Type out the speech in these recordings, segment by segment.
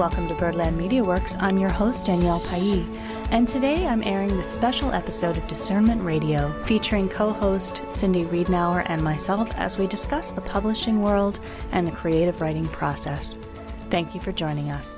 Welcome to Birdland Media Works. I'm your host, Danielle Pailly, and today I'm airing the special episode of Discernment Radio featuring co host Cindy Riednauer and myself as we discuss the publishing world and the creative writing process. Thank you for joining us.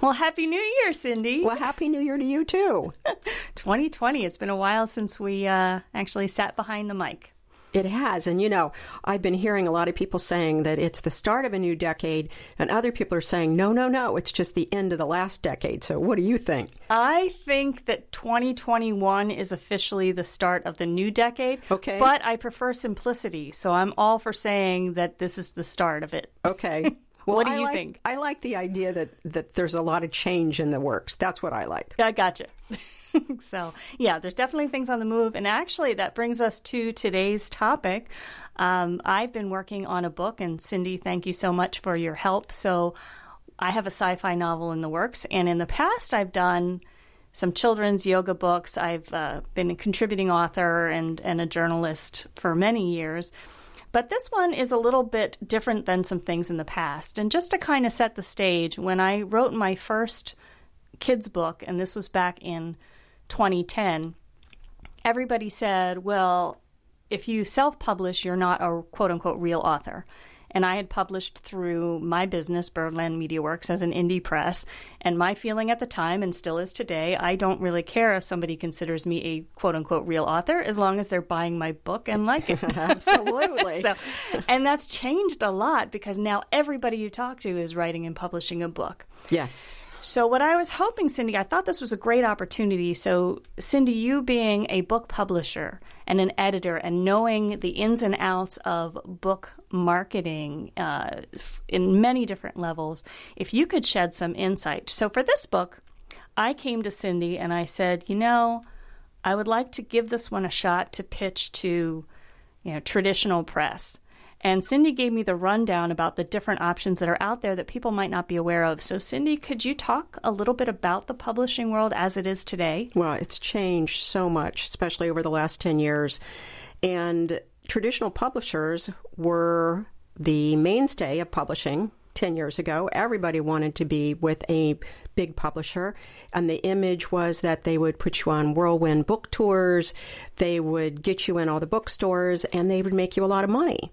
Well, Happy New Year, Cindy. Well, Happy New Year to you, too. 2020. It's been a while since we uh, actually sat behind the mic. It has. And, you know, I've been hearing a lot of people saying that it's the start of a new decade, and other people are saying, no, no, no, it's just the end of the last decade. So, what do you think? I think that 2021 is officially the start of the new decade. Okay. But I prefer simplicity. So, I'm all for saying that this is the start of it. Okay. Well, what do I you like, think? I like the idea that, that there's a lot of change in the works. That's what I like. I gotcha. so, yeah, there's definitely things on the move. And actually, that brings us to today's topic. Um, I've been working on a book, and Cindy, thank you so much for your help. So, I have a sci fi novel in the works. And in the past, I've done some children's yoga books. I've uh, been a contributing author and, and a journalist for many years. But this one is a little bit different than some things in the past. And just to kind of set the stage, when I wrote my first kids' book, and this was back in 2010, everybody said, well, if you self publish, you're not a quote unquote real author. And I had published through my business, Birdland Media Works, as an indie press. And my feeling at the time, and still is today, I don't really care if somebody considers me a quote unquote real author as long as they're buying my book and like it. Absolutely. so, and that's changed a lot because now everybody you talk to is writing and publishing a book. Yes. So, what I was hoping, Cindy, I thought this was a great opportunity. So, Cindy, you being a book publisher and an editor and knowing the ins and outs of book marketing uh, in many different levels, if you could shed some insight. So, for this book, I came to Cindy and I said, you know, I would like to give this one a shot to pitch to, you know, traditional press. And Cindy gave me the rundown about the different options that are out there that people might not be aware of. So, Cindy, could you talk a little bit about the publishing world as it is today? Well, it's changed so much, especially over the last 10 years. And traditional publishers were the mainstay of publishing 10 years ago. Everybody wanted to be with a big publisher, and the image was that they would put you on whirlwind book tours, they would get you in all the bookstores, and they would make you a lot of money.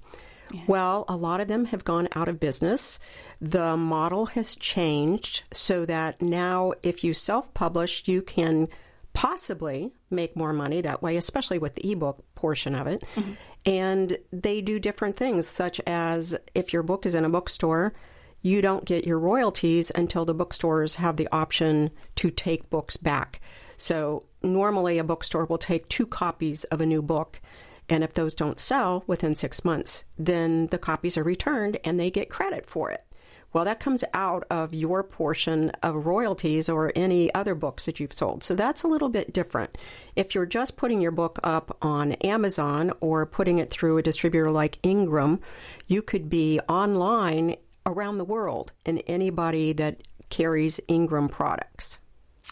Yeah. Well, a lot of them have gone out of business. The model has changed so that now, if you self publish, you can possibly make more money that way, especially with the ebook portion of it. Mm-hmm. And they do different things, such as if your book is in a bookstore, you don't get your royalties until the bookstores have the option to take books back. So, normally, a bookstore will take two copies of a new book and if those don't sell within six months, then the copies are returned and they get credit for it. Well, that comes out of your portion of royalties or any other books that you've sold. So that's a little bit different. If you're just putting your book up on Amazon or putting it through a distributor like Ingram, you could be online around the world and anybody that carries Ingram products.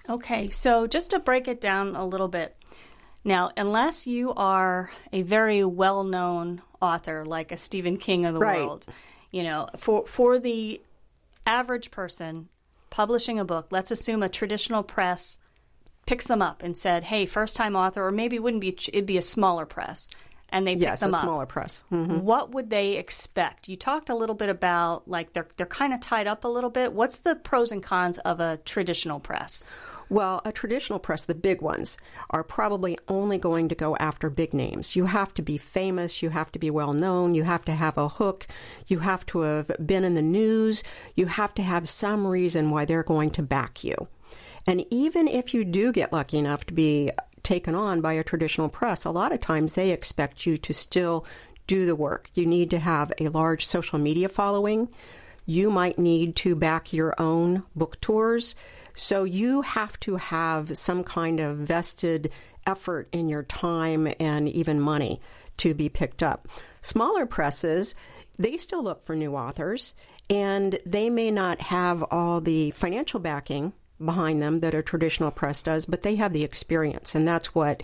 Okay, so just to break it down a little bit, now, unless you are a very well known author like a Stephen King of the right. world, you know, for, for the average person publishing a book, let's assume a traditional press picks them up and said, hey, first time author, or maybe it wouldn't be, it'd be a smaller press. And they pick yes, them a up. smaller press. Mm-hmm. What would they expect? You talked a little bit about like they're they're kind of tied up a little bit. What's the pros and cons of a traditional press? Well, a traditional press, the big ones, are probably only going to go after big names. You have to be famous, you have to be well known, you have to have a hook, you have to have been in the news, you have to have some reason why they're going to back you. And even if you do get lucky enough to be taken on by a traditional press, a lot of times they expect you to still do the work. You need to have a large social media following. You might need to back your own book tours. So you have to have some kind of vested effort in your time and even money to be picked up. Smaller presses, they still look for new authors and they may not have all the financial backing behind them that a traditional press does, but they have the experience and that's what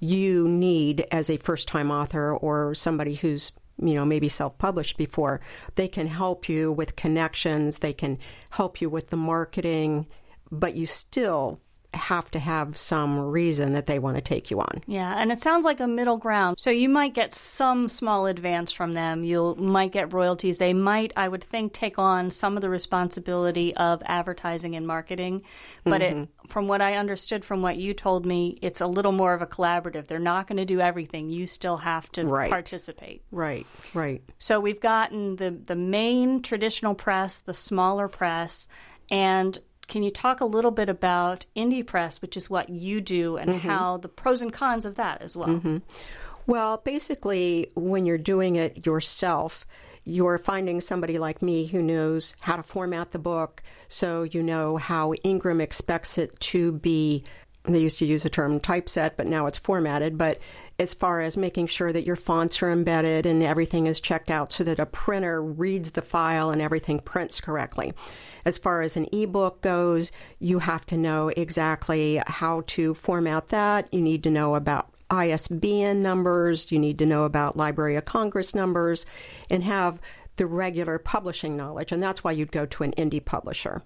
you need as a first time author or somebody who's you know, maybe self published before. They can help you with connections, they can help you with the marketing, but you still have to have some reason that they want to take you on. Yeah, and it sounds like a middle ground. So you might get some small advance from them. You might get royalties. They might, I would think, take on some of the responsibility of advertising and marketing. But mm-hmm. it, from what I understood from what you told me, it's a little more of a collaborative. They're not going to do everything. You still have to right. participate. Right, right. So we've gotten the the main traditional press, the smaller press, and can you talk a little bit about indie press, which is what you do, and mm-hmm. how the pros and cons of that as well? Mm-hmm. Well, basically, when you're doing it yourself, you're finding somebody like me who knows how to format the book so you know how Ingram expects it to be. They used to use the term typeset, but now it's formatted. But as far as making sure that your fonts are embedded and everything is checked out so that a printer reads the file and everything prints correctly. As far as an ebook goes, you have to know exactly how to format that. You need to know about ISBN numbers, you need to know about Library of Congress numbers, and have the regular publishing knowledge. And that's why you'd go to an indie publisher.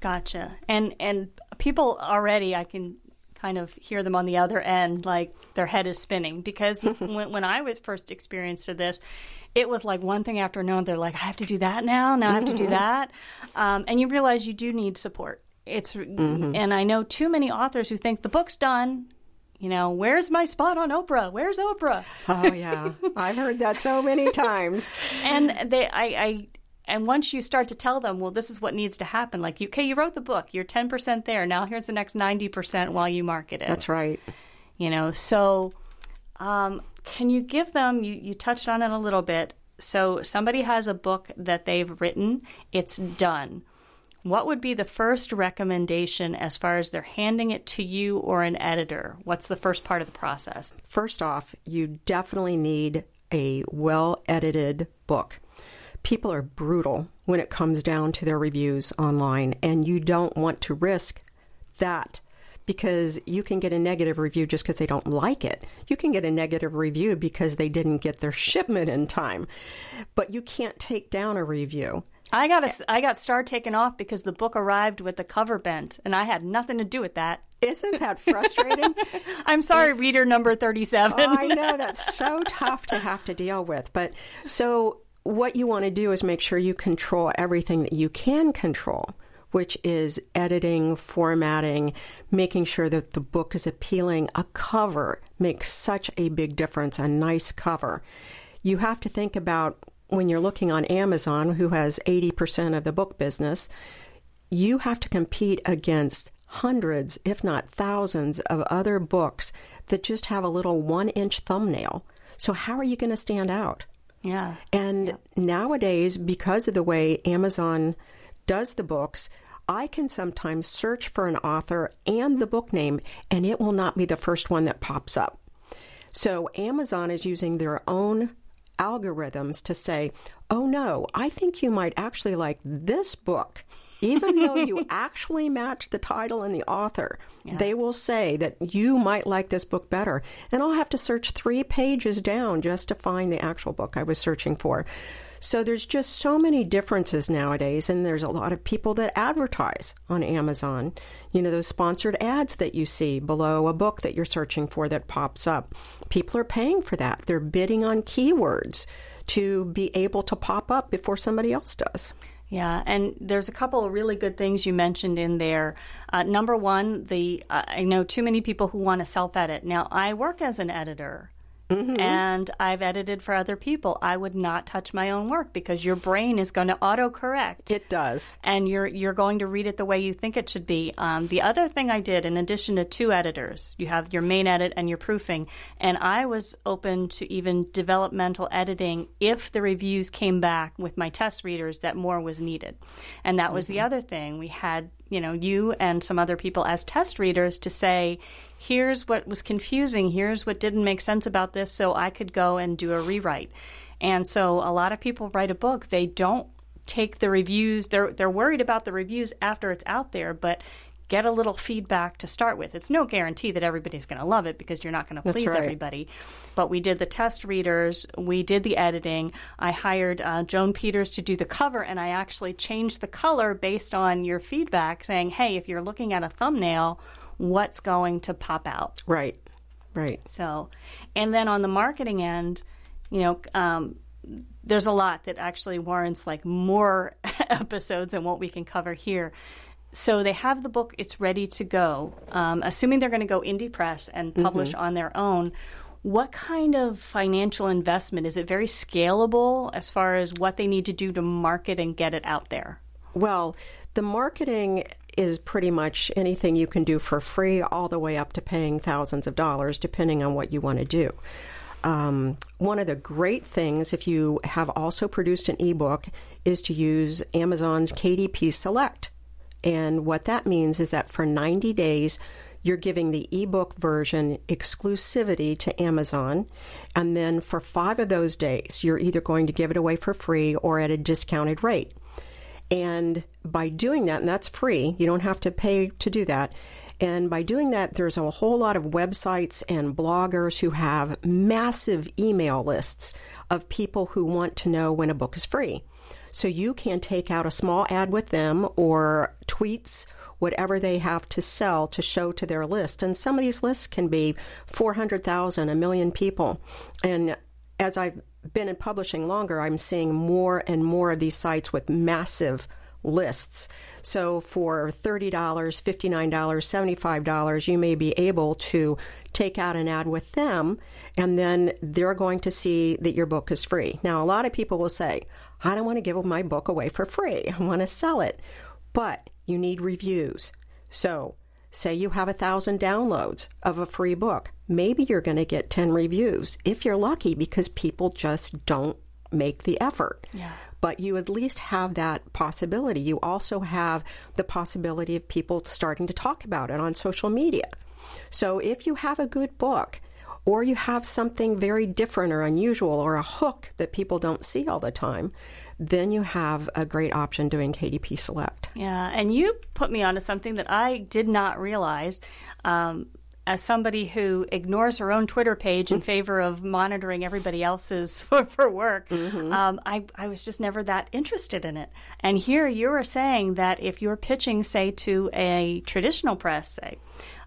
Gotcha. And and people already, I can kind of hear them on the other end, like their head is spinning because when, when I was first experienced to this, it was like one thing after another. They're like, I have to do that now. Now I have to do that, um, and you realize you do need support. It's mm-hmm. and I know too many authors who think the book's done. You know, where's my spot on Oprah? Where's Oprah? Oh yeah, I've heard that so many times. and they, I, I and once you start to tell them, well, this is what needs to happen. Like, okay, you wrote the book, you're 10% there. Now here's the next 90% while you market it. That's right. You know, so um, can you give them, you, you touched on it a little bit. So somebody has a book that they've written, it's done. What would be the first recommendation as far as they're handing it to you or an editor? What's the first part of the process? First off, you definitely need a well edited book. People are brutal when it comes down to their reviews online, and you don't want to risk that because you can get a negative review just because they don't like it. You can get a negative review because they didn't get their shipment in time. But you can't take down a review. I got a, I got star taken off because the book arrived with the cover bent, and I had nothing to do with that. Isn't that frustrating? I'm sorry, it's, reader number 37. oh, I know that's so tough to have to deal with. But so what you want to do is make sure you control everything that you can control which is editing, formatting, making sure that the book is appealing. A cover makes such a big difference, a nice cover. You have to think about when you're looking on Amazon, who has 80% of the book business, you have to compete against hundreds, if not thousands, of other books that just have a little one inch thumbnail. So, how are you going to stand out? Yeah. And yeah. nowadays, because of the way Amazon does the books, I can sometimes search for an author and the book name, and it will not be the first one that pops up. So Amazon is using their own algorithms to say, oh no, I think you might actually like this book. Even though you actually match the title and the author, yeah. they will say that you might like this book better. And I'll have to search three pages down just to find the actual book I was searching for. So there's just so many differences nowadays, and there's a lot of people that advertise on Amazon. You know, those sponsored ads that you see below a book that you're searching for that pops up. People are paying for that. They're bidding on keywords to be able to pop up before somebody else does. Yeah, and there's a couple of really good things you mentioned in there. Uh, number one, the uh, I know too many people who want to self edit. Now, I work as an editor. Mm-hmm. And I've edited for other people. I would not touch my own work because your brain is going to autocorrect. It does, and you're you're going to read it the way you think it should be. Um, the other thing I did, in addition to two editors, you have your main edit and your proofing, and I was open to even developmental editing if the reviews came back with my test readers that more was needed, and that was mm-hmm. the other thing. We had you know you and some other people as test readers to say here's what was confusing, here's what didn't make sense about this, so I could go and do a rewrite. And so a lot of people write a book, they don't take the reviews, they're they're worried about the reviews after it's out there, but get a little feedback to start with. It's no guarantee that everybody's going to love it because you're not going to please right. everybody. But we did the test readers, we did the editing. I hired uh, Joan Peters to do the cover, and I actually changed the color based on your feedback, saying, "Hey, if you're looking at a thumbnail, what's going to pop out?" Right. Right. So, and then on the marketing end, you know, um, there's a lot that actually warrants like more episodes than what we can cover here. So they have the book; it's ready to go. Um, assuming they're going to go indie press and publish on their own. What kind of financial investment is it? Very scalable as far as what they need to do to market and get it out there. Well, the marketing is pretty much anything you can do for free, all the way up to paying thousands of dollars, depending on what you want to do. Um, one of the great things, if you have also produced an ebook, is to use Amazon's KDP Select. And what that means is that for 90 days, you're giving the ebook version exclusivity to Amazon. And then for five of those days, you're either going to give it away for free or at a discounted rate. And by doing that, and that's free, you don't have to pay to do that. And by doing that, there's a whole lot of websites and bloggers who have massive email lists of people who want to know when a book is free. So you can take out a small ad with them or tweets, whatever they have to sell to show to their list. And some of these lists can be 400,000, a million people. And as I've been in publishing longer, I'm seeing more and more of these sites with massive lists. So for $30, $59, $75, you may be able to take out an ad with them, and then they're going to see that your book is free. Now, a lot of people will say, I don't want to give my book away for free, I want to sell it. But you need reviews. So, say you have a thousand downloads of a free book. Maybe you're going to get 10 reviews if you're lucky because people just don't make the effort. Yeah but you at least have that possibility. You also have the possibility of people starting to talk about it on social media. So if you have a good book, or you have something very different or unusual or a hook that people don't see all the time, then you have a great option doing KDP Select. Yeah, and you put me onto something that I did not realize. Um, as somebody who ignores her own Twitter page in favor of monitoring everybody else's for, for work, mm-hmm. um, I, I was just never that interested in it. And here you are saying that if you're pitching, say, to a traditional press, say,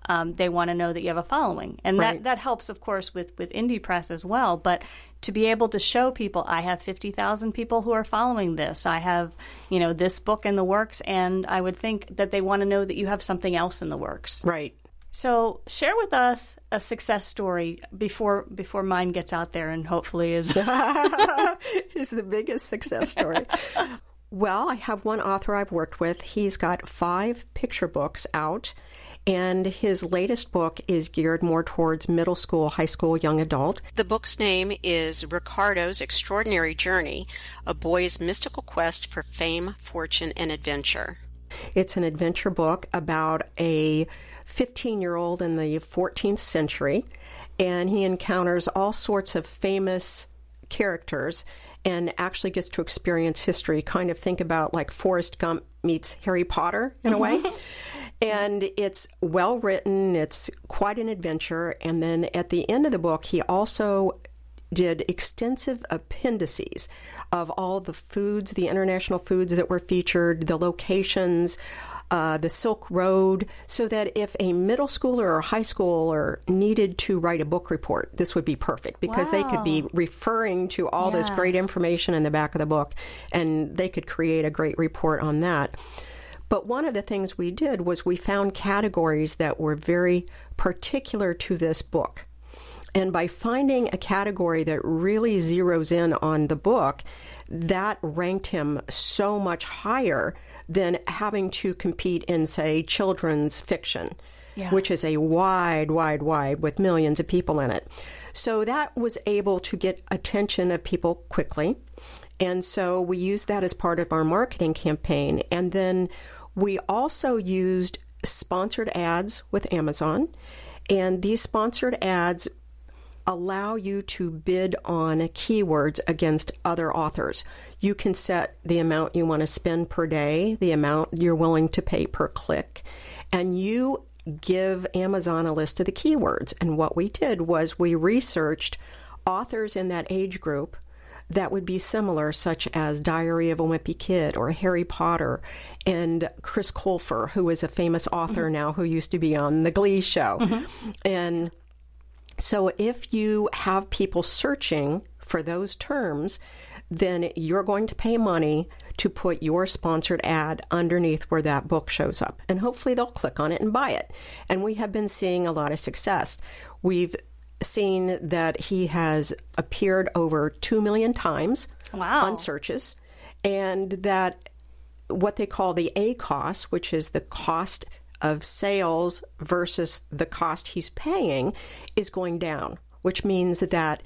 um, they want to know that you have a following, and right. that that helps, of course, with with indie press as well. But to be able to show people, I have fifty thousand people who are following this. I have, you know, this book in the works, and I would think that they want to know that you have something else in the works. Right. So share with us a success story before before mine gets out there and hopefully is is the biggest success story. well, I have one author I've worked with. He's got five picture books out, and his latest book is geared more towards middle school, high school, young adult. The book's name is Ricardo's Extraordinary Journey: A Boy's Mystical Quest for Fame, Fortune, and Adventure. It's an adventure book about a 15 year old in the 14th century, and he encounters all sorts of famous characters and actually gets to experience history. Kind of think about like Forrest Gump meets Harry Potter in a way. and it's well written, it's quite an adventure. And then at the end of the book, he also did extensive appendices of all the foods, the international foods that were featured, the locations, uh, the Silk Road, so that if a middle schooler or high schooler needed to write a book report, this would be perfect because wow. they could be referring to all yeah. this great information in the back of the book and they could create a great report on that. But one of the things we did was we found categories that were very particular to this book. And by finding a category that really zeroes in on the book, that ranked him so much higher than having to compete in, say, children's fiction, yeah. which is a wide, wide, wide with millions of people in it. So that was able to get attention of people quickly. And so we used that as part of our marketing campaign. And then we also used sponsored ads with Amazon. And these sponsored ads allow you to bid on keywords against other authors. You can set the amount you want to spend per day, the amount you're willing to pay per click. and you give Amazon a list of the keywords. And what we did was we researched authors in that age group that would be similar, such as Diary of a Wimpy Kid or Harry Potter, and Chris Colfer, who is a famous author mm-hmm. now who used to be on The Glee Show. Mm-hmm. And so if you have people searching for those terms, then you're going to pay money to put your sponsored ad underneath where that book shows up. And hopefully they'll click on it and buy it. And we have been seeing a lot of success. We've seen that he has appeared over 2 million times wow. on searches, and that what they call the ACoS, which is the cost of sales versus the cost he's paying, is going down, which means that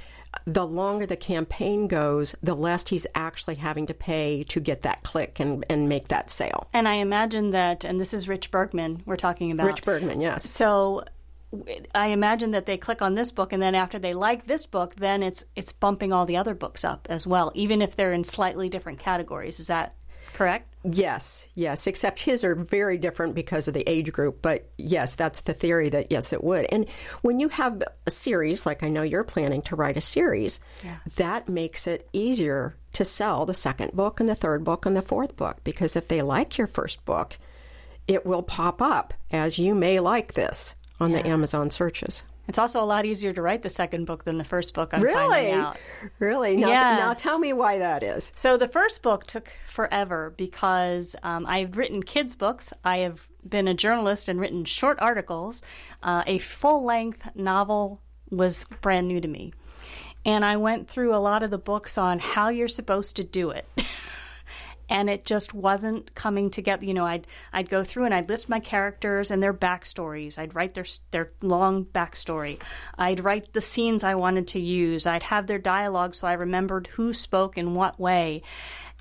the longer the campaign goes, the less he's actually having to pay to get that click and, and make that sale. And I imagine that, and this is Rich Bergman we're talking about. Rich Bergman, yes. So I imagine that they click on this book, and then after they like this book, then it's it's bumping all the other books up as well, even if they're in slightly different categories. Is that correct? Yes, yes. Except his are very different because of the age group. But yes, that's the theory that yes, it would. And when you have a series, like I know you're planning to write a series, yeah. that makes it easier to sell the second book and the third book and the fourth book because if they like your first book, it will pop up as you may like this on yeah. the Amazon searches. It's also a lot easier to write the second book than the first book. I'm really, out. really. Now, yeah. now, tell me why that is. So the first book took forever because um, I've written kids' books. I have been a journalist and written short articles. Uh, a full-length novel was brand new to me, and I went through a lot of the books on how you're supposed to do it. and it just wasn't coming together. You know, I'd I'd go through and I'd list my characters and their backstories. I'd write their their long backstory. I'd write the scenes I wanted to use. I'd have their dialogue so I remembered who spoke in what way.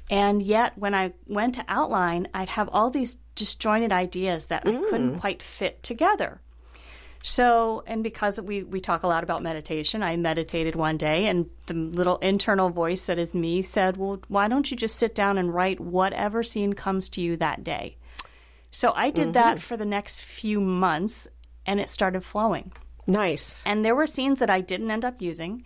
And yet, when I went to outline, I'd have all these disjointed ideas that mm. I couldn't quite fit together. So, and because we, we talk a lot about meditation, I meditated one day, and the little internal voice that is me said, Well, why don't you just sit down and write whatever scene comes to you that day? So I did mm-hmm. that for the next few months, and it started flowing. Nice. And there were scenes that I didn't end up using.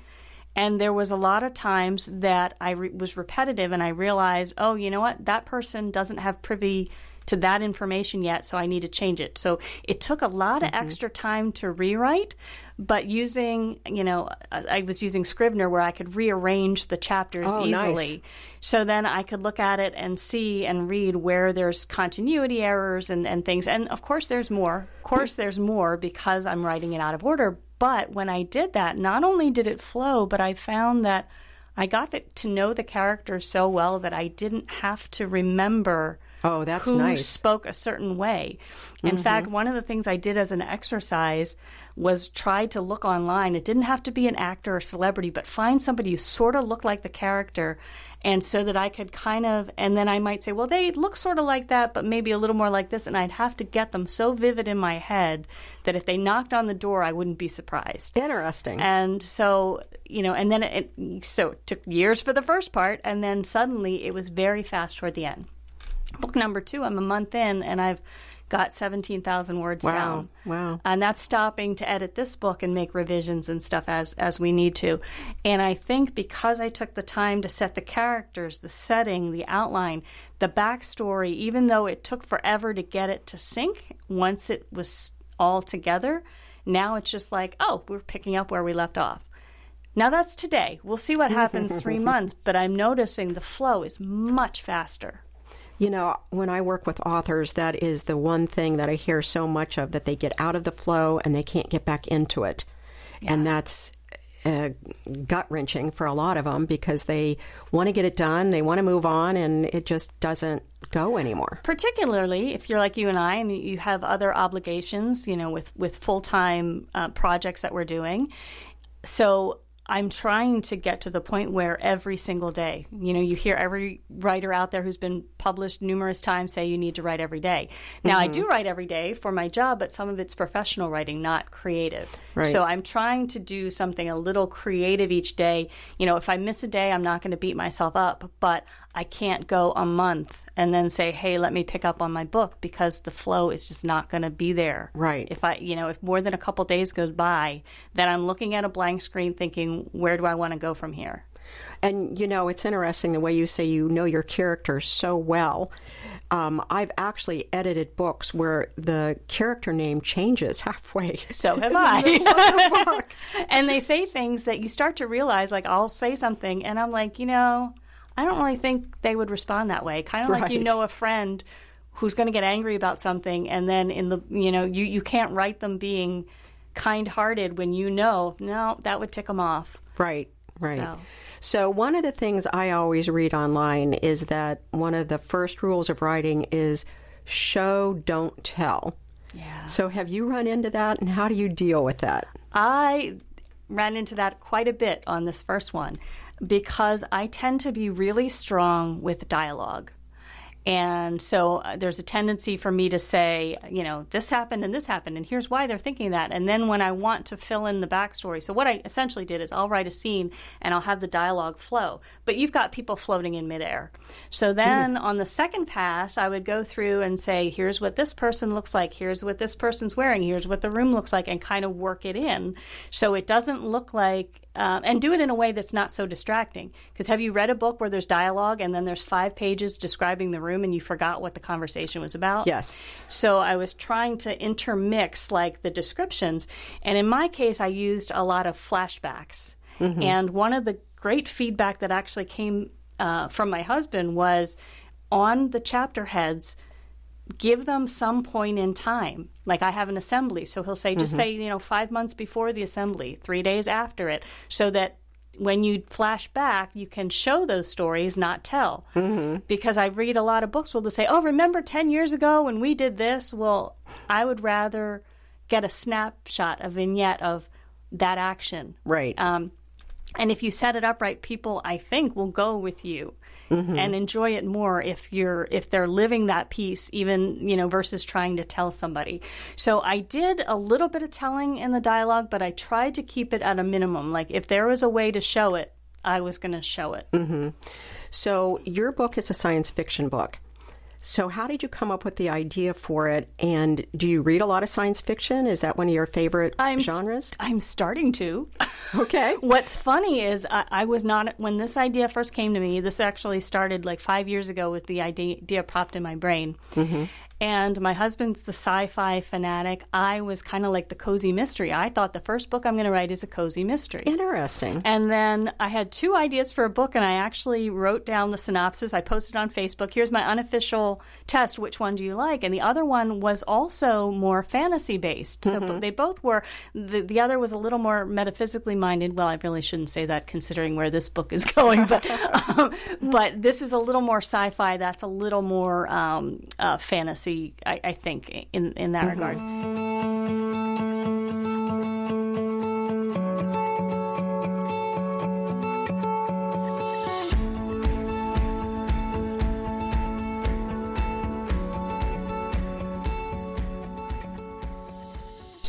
And there was a lot of times that I re- was repetitive, and I realized, oh, you know what? That person doesn't have privy to that information yet, so I need to change it. So it took a lot of mm-hmm. extra time to rewrite, but using, you know, I was using Scrivener where I could rearrange the chapters oh, easily. Nice. So then I could look at it and see and read where there's continuity errors and, and things. And of course, there's more. Of course, there's more because I'm writing it out of order. But when I did that, not only did it flow, but I found that I got the, to know the characters so well that I didn't have to remember Oh, that's who nice. spoke a certain way. In mm-hmm. fact, one of the things I did as an exercise was try to look online. It didn't have to be an actor or celebrity, but find somebody who sort of looked like the character. And so that I could kind of, and then I might say, well, they look sort of like that, but maybe a little more like this. And I'd have to get them so vivid in my head that if they knocked on the door, I wouldn't be surprised. Interesting. And so, you know, and then it, so it took years for the first part, and then suddenly it was very fast toward the end. Book number two, I'm a month in and I've got 17,000 words wow. down. Wow. And that's stopping to edit this book and make revisions and stuff as as we need to. And I think because I took the time to set the characters, the setting, the outline, the backstory, even though it took forever to get it to sync, once it was all together, now it's just like, oh, we're picking up where we left off. Now that's today. We'll see what happens 3 months, but I'm noticing the flow is much faster. You know, when I work with authors, that is the one thing that I hear so much of that they get out of the flow and they can't get back into it. Yeah. And that's uh, gut wrenching for a lot of them because they want to get it done, they want to move on, and it just doesn't go anymore. Particularly if you're like you and I, and you have other obligations, you know, with with full time uh, projects that we're doing. So I'm trying to get to the point where every single day, you know, you hear every writer out there who's been published numerous times say you need to write every day. Now, mm-hmm. I do write every day for my job, but some of it's professional writing, not creative. Right. So I'm trying to do something a little creative each day. You know, if I miss a day, I'm not going to beat myself up, but I can't go a month and then say, "Hey, let me pick up on my book," because the flow is just not going to be there. Right. If I, you know, if more than a couple days goes by, then I'm looking at a blank screen, thinking, "Where do I want to go from here?" And you know, it's interesting the way you say you know your characters so well. Um, I've actually edited books where the character name changes halfway. So have I. and they say things that you start to realize, like I'll say something, and I'm like, you know, I don't really think they would respond that way. Kind of like you know a friend who's going to get angry about something, and then in the you know you you can't write them being kind-hearted when you know no that would tick them off. Right, right. So. So, one of the things I always read online is that one of the first rules of writing is show, don't tell. Yeah. So, have you run into that and how do you deal with that? I ran into that quite a bit on this first one because I tend to be really strong with dialogue. And so uh, there's a tendency for me to say, you know, this happened and this happened, and here's why they're thinking that. And then when I want to fill in the backstory, so what I essentially did is I'll write a scene and I'll have the dialogue flow. But you've got people floating in midair. So then on the second pass, I would go through and say, here's what this person looks like, here's what this person's wearing, here's what the room looks like, and kind of work it in. So it doesn't look like um, and do it in a way that's not so distracting. Because have you read a book where there's dialogue and then there's five pages describing the room and you forgot what the conversation was about? Yes. So I was trying to intermix like the descriptions. And in my case, I used a lot of flashbacks. And one of the great feedback that actually came uh, from my husband was on the chapter heads, give them some point in time. Like I have an assembly, so he'll say, just say, you know, five months before the assembly, three days after it, so that when you flash back, you can show those stories, not tell. Mm-hmm. Because I read a lot of books where they'll say, oh, remember 10 years ago when we did this? Well, I would rather get a snapshot, a vignette of that action. Right. Um, and if you set it up right, people I think will go with you Mm-hmm. and enjoy it more if you're if they're living that piece, even you know versus trying to tell somebody. So I did a little bit of telling in the dialogue, but I tried to keep it at a minimum. Like if there was a way to show it, I was going to show it. Mm-hmm. So, your book is a science fiction book. So, how did you come up with the idea for it? And do you read a lot of science fiction? Is that one of your favorite I'm genres? I'm starting to. Okay. What's funny is I, I was not when this idea first came to me. This actually started like five years ago with the idea, idea popped in my brain. Mm-hmm. And my husband's the sci-fi fanatic. I was kind of like the cozy mystery. I thought the first book I'm going to write is a cozy mystery. Interesting. And then I had two ideas for a book, and I actually wrote down the synopsis. I posted on Facebook. Here's my unofficial test. Which one do you like? And the other one was also more fantasy based. So Mm-hmm. they both were. The, the other was a little more metaphysically minded. Well, I really shouldn't say that considering where this book is going, but um, but this is a little more sci-fi. That's a little more um, uh, fantasy. I, I think in in that regard.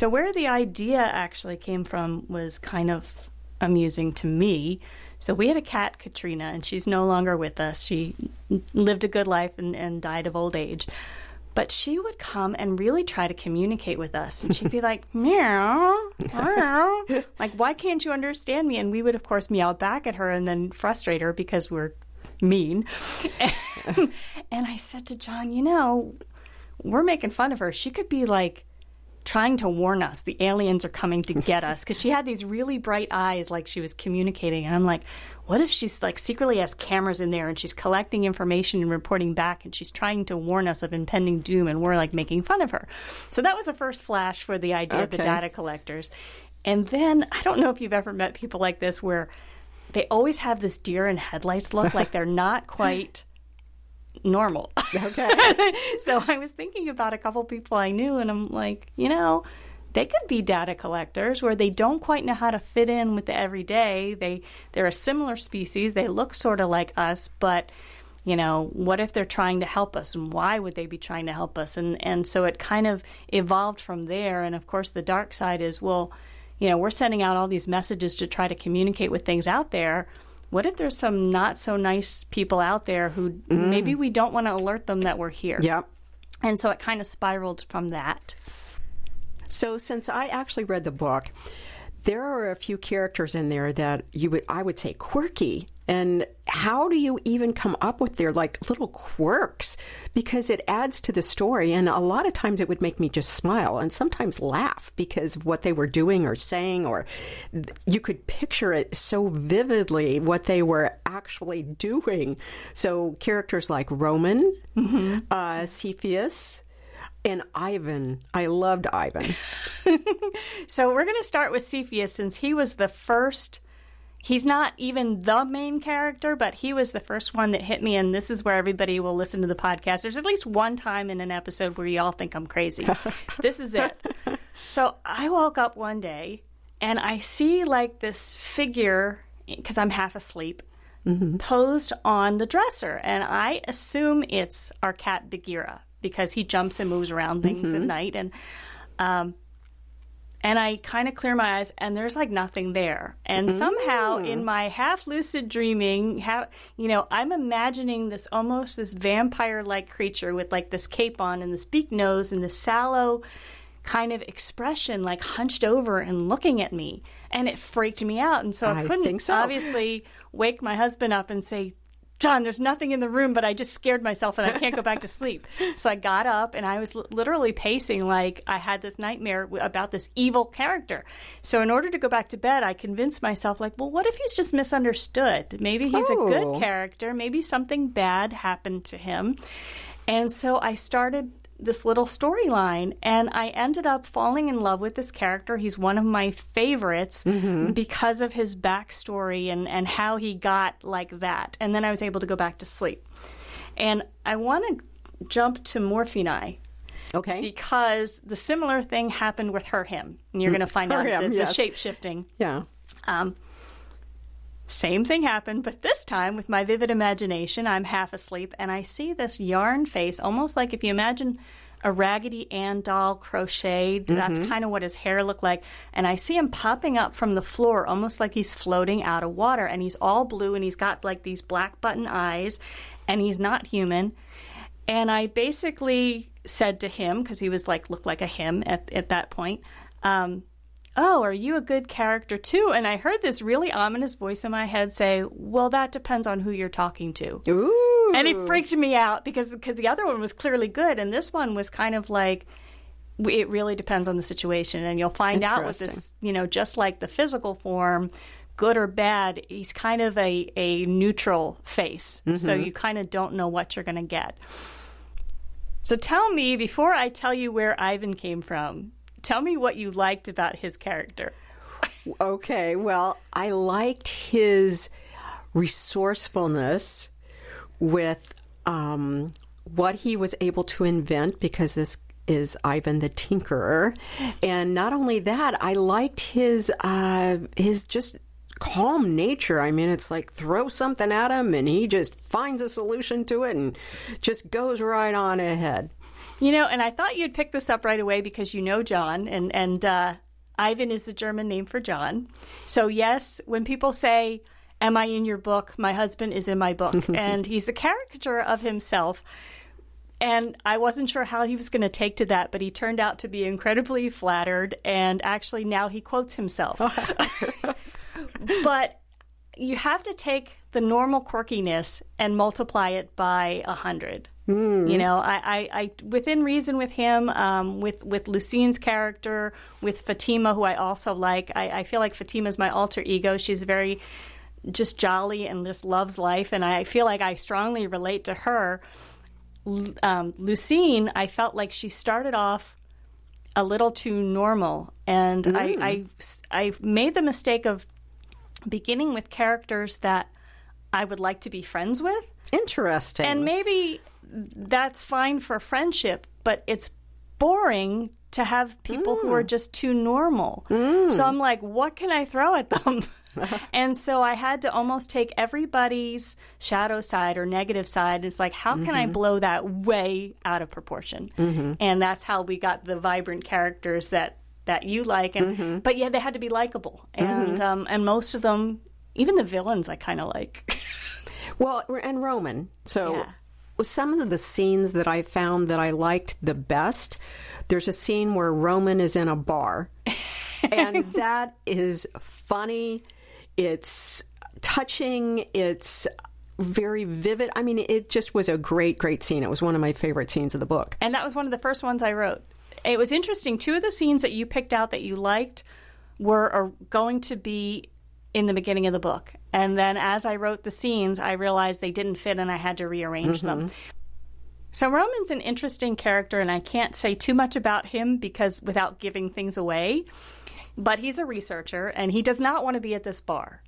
So, where the idea actually came from was kind of amusing to me. So, we had a cat, Katrina, and she's no longer with us. She lived a good life and, and died of old age. But she would come and really try to communicate with us. And she'd be like, meow, meow. like, why can't you understand me? And we would, of course, meow back at her and then frustrate her because we're mean. And, and I said to John, you know, we're making fun of her. She could be like, trying to warn us the aliens are coming to get us because she had these really bright eyes like she was communicating and i'm like what if she's like secretly has cameras in there and she's collecting information and reporting back and she's trying to warn us of impending doom and we're like making fun of her? So that was the first flash for the idea of the data collectors. And then i don't know if you've ever met people like this where they always have this deer in headlights look like they're not quite normal. Okay. so I was thinking about a couple people I knew, and I'm like, you know, they could be data collectors where they don't quite know how to fit in with the everyday. They they're a similar species. They look sort of like us, but you know, what if they're trying to help us, and why would they be trying to help us? And and so it kind of evolved from there. And of course, the dark side is well, you know, we're sending out all these messages to try to communicate with things out there what if there's some not so nice people out there who maybe mm. we don't want to alert them that we're here? Yep. And so it kind of spiraled from that. So since I actually read the book, there are a few characters in there that you would I would say quirky. And how do you even come up with their like little quirks? Because it adds to the story and a lot of times it would make me just smile and sometimes laugh because of what they were doing or saying or you could picture it so vividly what they were actually doing. So characters like Roman, mm-hmm. uh, Cepheus, and Ivan. I loved Ivan. so we're going to start with Cepheus since he was the first. He's not even the main character, but he was the first one that hit me, and this is where everybody will listen to the podcast. There's at least one time in an episode where y'all think I'm crazy. this is it. So I woke up one day and I see like this figure, because I'm half asleep, mm-hmm. posed on the dresser, and I assume it's our cat Bagheera because he jumps and moves around things mm-hmm. at night and um and I kind of clear my eyes and there's like nothing there. And mm. somehow in my half lucid dreaming, how you know, I'm imagining this almost this vampire like creature with like this cape on and this beak nose and this sallow kind of expression like hunched over and looking at me and it freaked me out and so I, I couldn't so. obviously wake my husband up and say John, there's nothing in the room, but I just scared myself and I can't go back to sleep. So I got up and I was l- literally pacing like I had this nightmare w- about this evil character. So in order to go back to bed, I convinced myself, like, well, what if he's just misunderstood? Maybe he's oh. a good oh. character. Maybe something bad happened to him. And so I started this little storyline and I ended up falling in love with this character. He's one of my favorites mm-hmm. because of his backstory and, and how he got like that. And then I was able to go back to sleep. And I want to jump to Morphine. Okay. Because the similar thing happened with her him. And you're going to find her, out him, the, yes. the shape shifting. Yeah. Um, same thing happened, but this time with my vivid imagination, I'm half asleep and I see this yarn face, almost like if you imagine a Raggedy Ann doll crocheted. Mm-hmm. That's kind of what his hair looked like. And I see him popping up from the floor, almost like he's floating out of water. And he's all blue and he's got like these black button eyes and he's not human. And I basically said to him, because he was like, looked like a him at, at that point, um, Oh, are you a good character too? And I heard this really ominous voice in my head say, Well, that depends on who you're talking to. Ooh. And it freaked me out because because the other one was clearly good, and this one was kind of like, it really depends on the situation. And you'll find out with this, you know, just like the physical form, good or bad, he's kind of a, a neutral face. Mm-hmm. So you kind of don't know what you're going to get. So tell me, before I tell you where Ivan came from, Tell me what you liked about his character. Okay, well, I liked his resourcefulness with um, what he was able to invent because this is Ivan the Tinkerer, and not only that, I liked his uh, his just calm nature. I mean, it's like throw something at him and he just finds a solution to it and just goes right on ahead. You know, and I thought you'd pick this up right away because you know John, and and uh, Ivan is the German name for John. So yes, when people say, "Am I in your book?" My husband is in my book, and he's a caricature of himself. And I wasn't sure how he was going to take to that, but he turned out to be incredibly flattered. And actually, now he quotes himself. but you have to take the normal quirkiness and multiply it by a hundred. Mm. You know, I, I, I, within reason with him, um, with with Lucine's character, with Fatima, who I also like. I, I feel like Fatima's my alter ego. She's very just jolly and just loves life, and I feel like I strongly relate to her. Um, Lucine, I felt like she started off a little too normal, and mm. I, I I made the mistake of beginning with characters that I would like to be friends with. Interesting. And maybe that's fine for friendship, but it's boring to have people mm. who are mm. just too normal. Mm. So I'm like, what can I throw at them? and so I had to almost take everybody's shadow side or negative side. It's like, how can mm-hmm. I blow that way out of proportion? Mm-hmm. And that's how we got the vibrant characters that that you like. And mm-hmm. but yeah, they had to be likable, and mm-hmm. um, and most of them even the villains I kind of like. Well, and Roman. So Yeah. Some of the scenes that I found that I liked the best, there's a scene where Roman is in a bar. and that is funny. It's touching. It's very vivid. I mean, it just was a great, great scene. It was one of my favorite scenes of the book. And that was one of the first ones I wrote. It was interesting. Two of the scenes that you picked out that you liked were are going to be in the beginning of the book. And then as I wrote the scenes, I realized they didn't fit and I had to rearrange them. Mm-hmm. So Roman's an interesting character, and I can't say too much about him because without giving things away. But he's a researcher, and he does not want to be at this bar.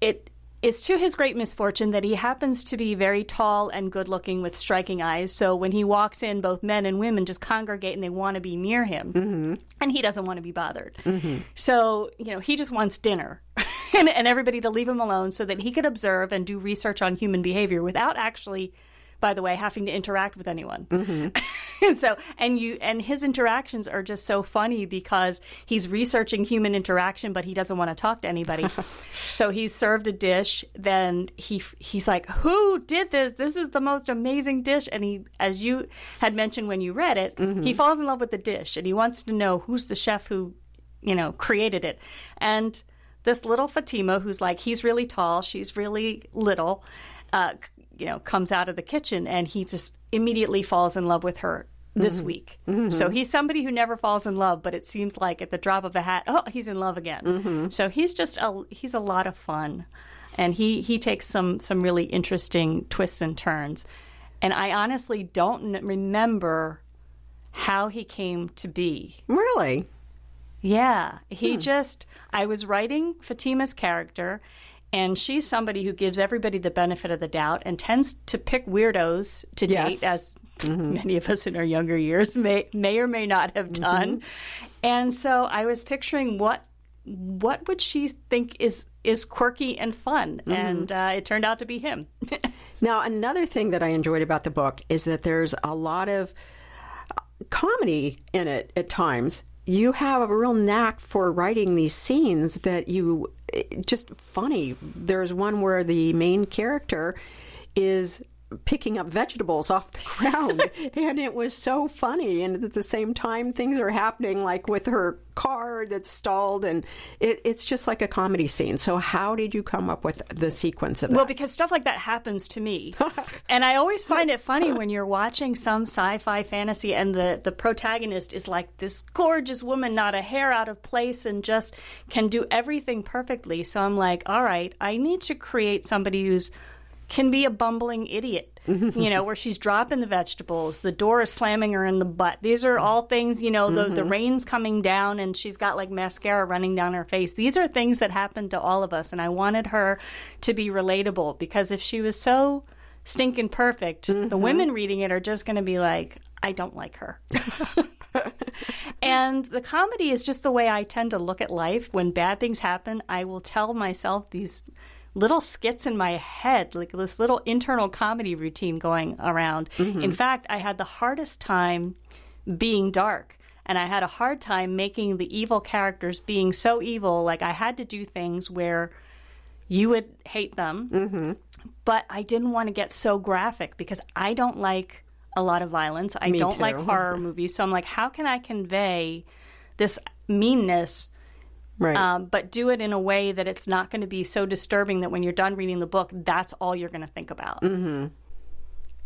It is to his great misfortune that he happens to be very tall and good looking with striking eyes. So when he walks in, both men and women just congregate and they want to be near him. Mm-hmm. And he doesn't want to be bothered. Mm-hmm. So, you know, he just wants dinner and, and everybody to leave him alone so that he could observe and do research on human behavior without actually by the way, having to interact with anyone. so, and you and his interactions are just so funny because he's researching human interaction, but he doesn't want to talk to anybody. so he's served a dish. Then he he's like, "Who did this? This is the most amazing dish." And he, as you had mentioned when you read it, he falls in love with the dish, and he wants to know who's the chef who, you know, created it. And this little Fatima, who's like, he's really tall, she's really little. Uh, you know, comes out of the kitchen and he just immediately falls in love with her this mm-hmm. week. Mm-hmm. So he's somebody who never falls in love, but it seems like at the drop of a hat, oh, he's in love again. Mm-hmm. So he's just a he's a lot of fun, and he he takes some some really interesting twists and turns. And I honestly don't remember how he came to be. Really? Yeah, he hmm. just. I was writing Fatima's character, and she's somebody who gives everybody the benefit of the doubt and tends to pick weirdos to Yes. date, as mm-hmm. many of us in our younger years may may or may not have mm-hmm. done. And so I was picturing what what would she think is is quirky and fun, mm-hmm. and uh, it turned out to be him. Now, another thing that I enjoyed about the book is that there's a lot of uh, comedy in it at times. You have a real knack for writing these scenes that you just funny. There's one where the main character is picking up vegetables off the ground. And it was so funny. And at the same time things are happening like with her car that's stalled. And it, it's just like a comedy scene. So how did you come up with the sequence of that? Well, because stuff like that happens to me. and I always find it funny when you're watching some sci fi fantasy and the, the protagonist is like this gorgeous woman, not a hair out of place, and just can do everything perfectly. So I'm like, all right, I need to create somebody who's can be a bumbling idiot, you know, where she's dropping the vegetables, the door is slamming her in the butt. These are all things, you know, the, the mm-hmm. rain's coming down and she's got like mascara running down her face. These are things that happen to all of us. And I wanted her to be relatable because if she was so stinking perfect, the mm-hmm. women reading it are just going to be like, I don't like her. and the comedy is just the way I tend to look at life. When bad things happen, I will tell myself these little skits in my head, like this little internal comedy routine going around. Mm-hmm. In fact, I had the hardest time being dark. And I had a hard time making the evil characters being so evil. Like, I had to do things where you would hate them. Mm-hmm. But I didn't want to get so graphic because I don't like a lot of violence. I Me don't like horror movies. So I'm like, how can I convey this meanness, right um, but do it in a way that it's not going to be so disturbing that when you're done reading the book, that's all you're going to think about? Mm-hmm.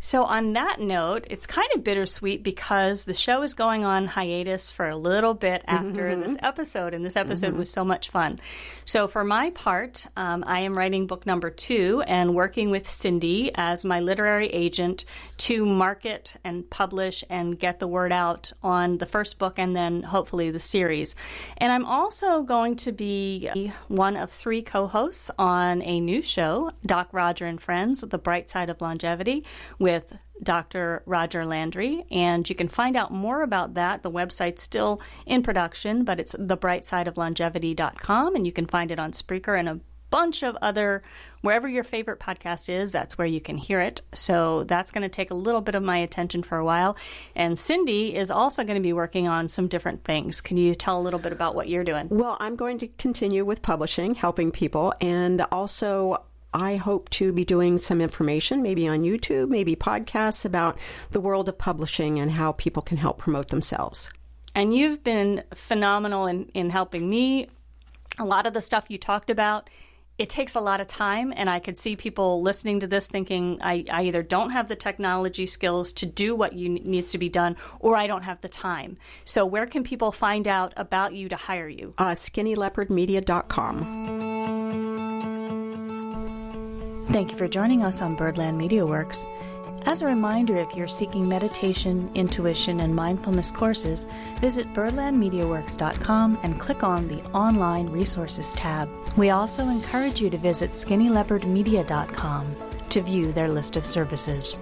So, on that note, it's kind of bittersweet because the show is going on hiatus for a little bit after this episode, and this episode was so much fun. So, for my part, um, I am writing book number two and working with Cindy as my literary agent to market and publish and get the word out on the first book and then hopefully the series. And I'm also going to be one of three co hosts on a new show, Doc Roger and Friends, The Bright Side of Longevity, with Dr. Roger Landry. And you can find out more about that. The website's still in production, but it's thebrightsideoflongevity.com, and you can find it on Spreaker and a bunch of other wherever your favorite podcast is, that's where you can hear it. So that's going to take a little bit of my attention for a while. And Cindy is also going to be working on some different things. Can you tell a little bit about what you're doing? Well, I'm going to continue with publishing, helping people, and also I hope to be doing some information, maybe on YouTube, maybe podcasts about the world of publishing and how people can help promote themselves. And you've been phenomenal in, in helping me. A lot of the stuff you talked about it takes a lot of time and i could see people listening to this thinking I, I, either don't have the technology skills to do what you, needs to be done or i don't have the time so where can people find out about you to hire you uh, skinnyleopardmedia.com thank you for joining us on birdland media works as a reminder, if you're seeking meditation, intuition, and mindfulness courses, visit birdlandmediaworks.com and click on the Online Resources tab. We also encourage you to visit skinnyleopardmedia.com to view their list of services.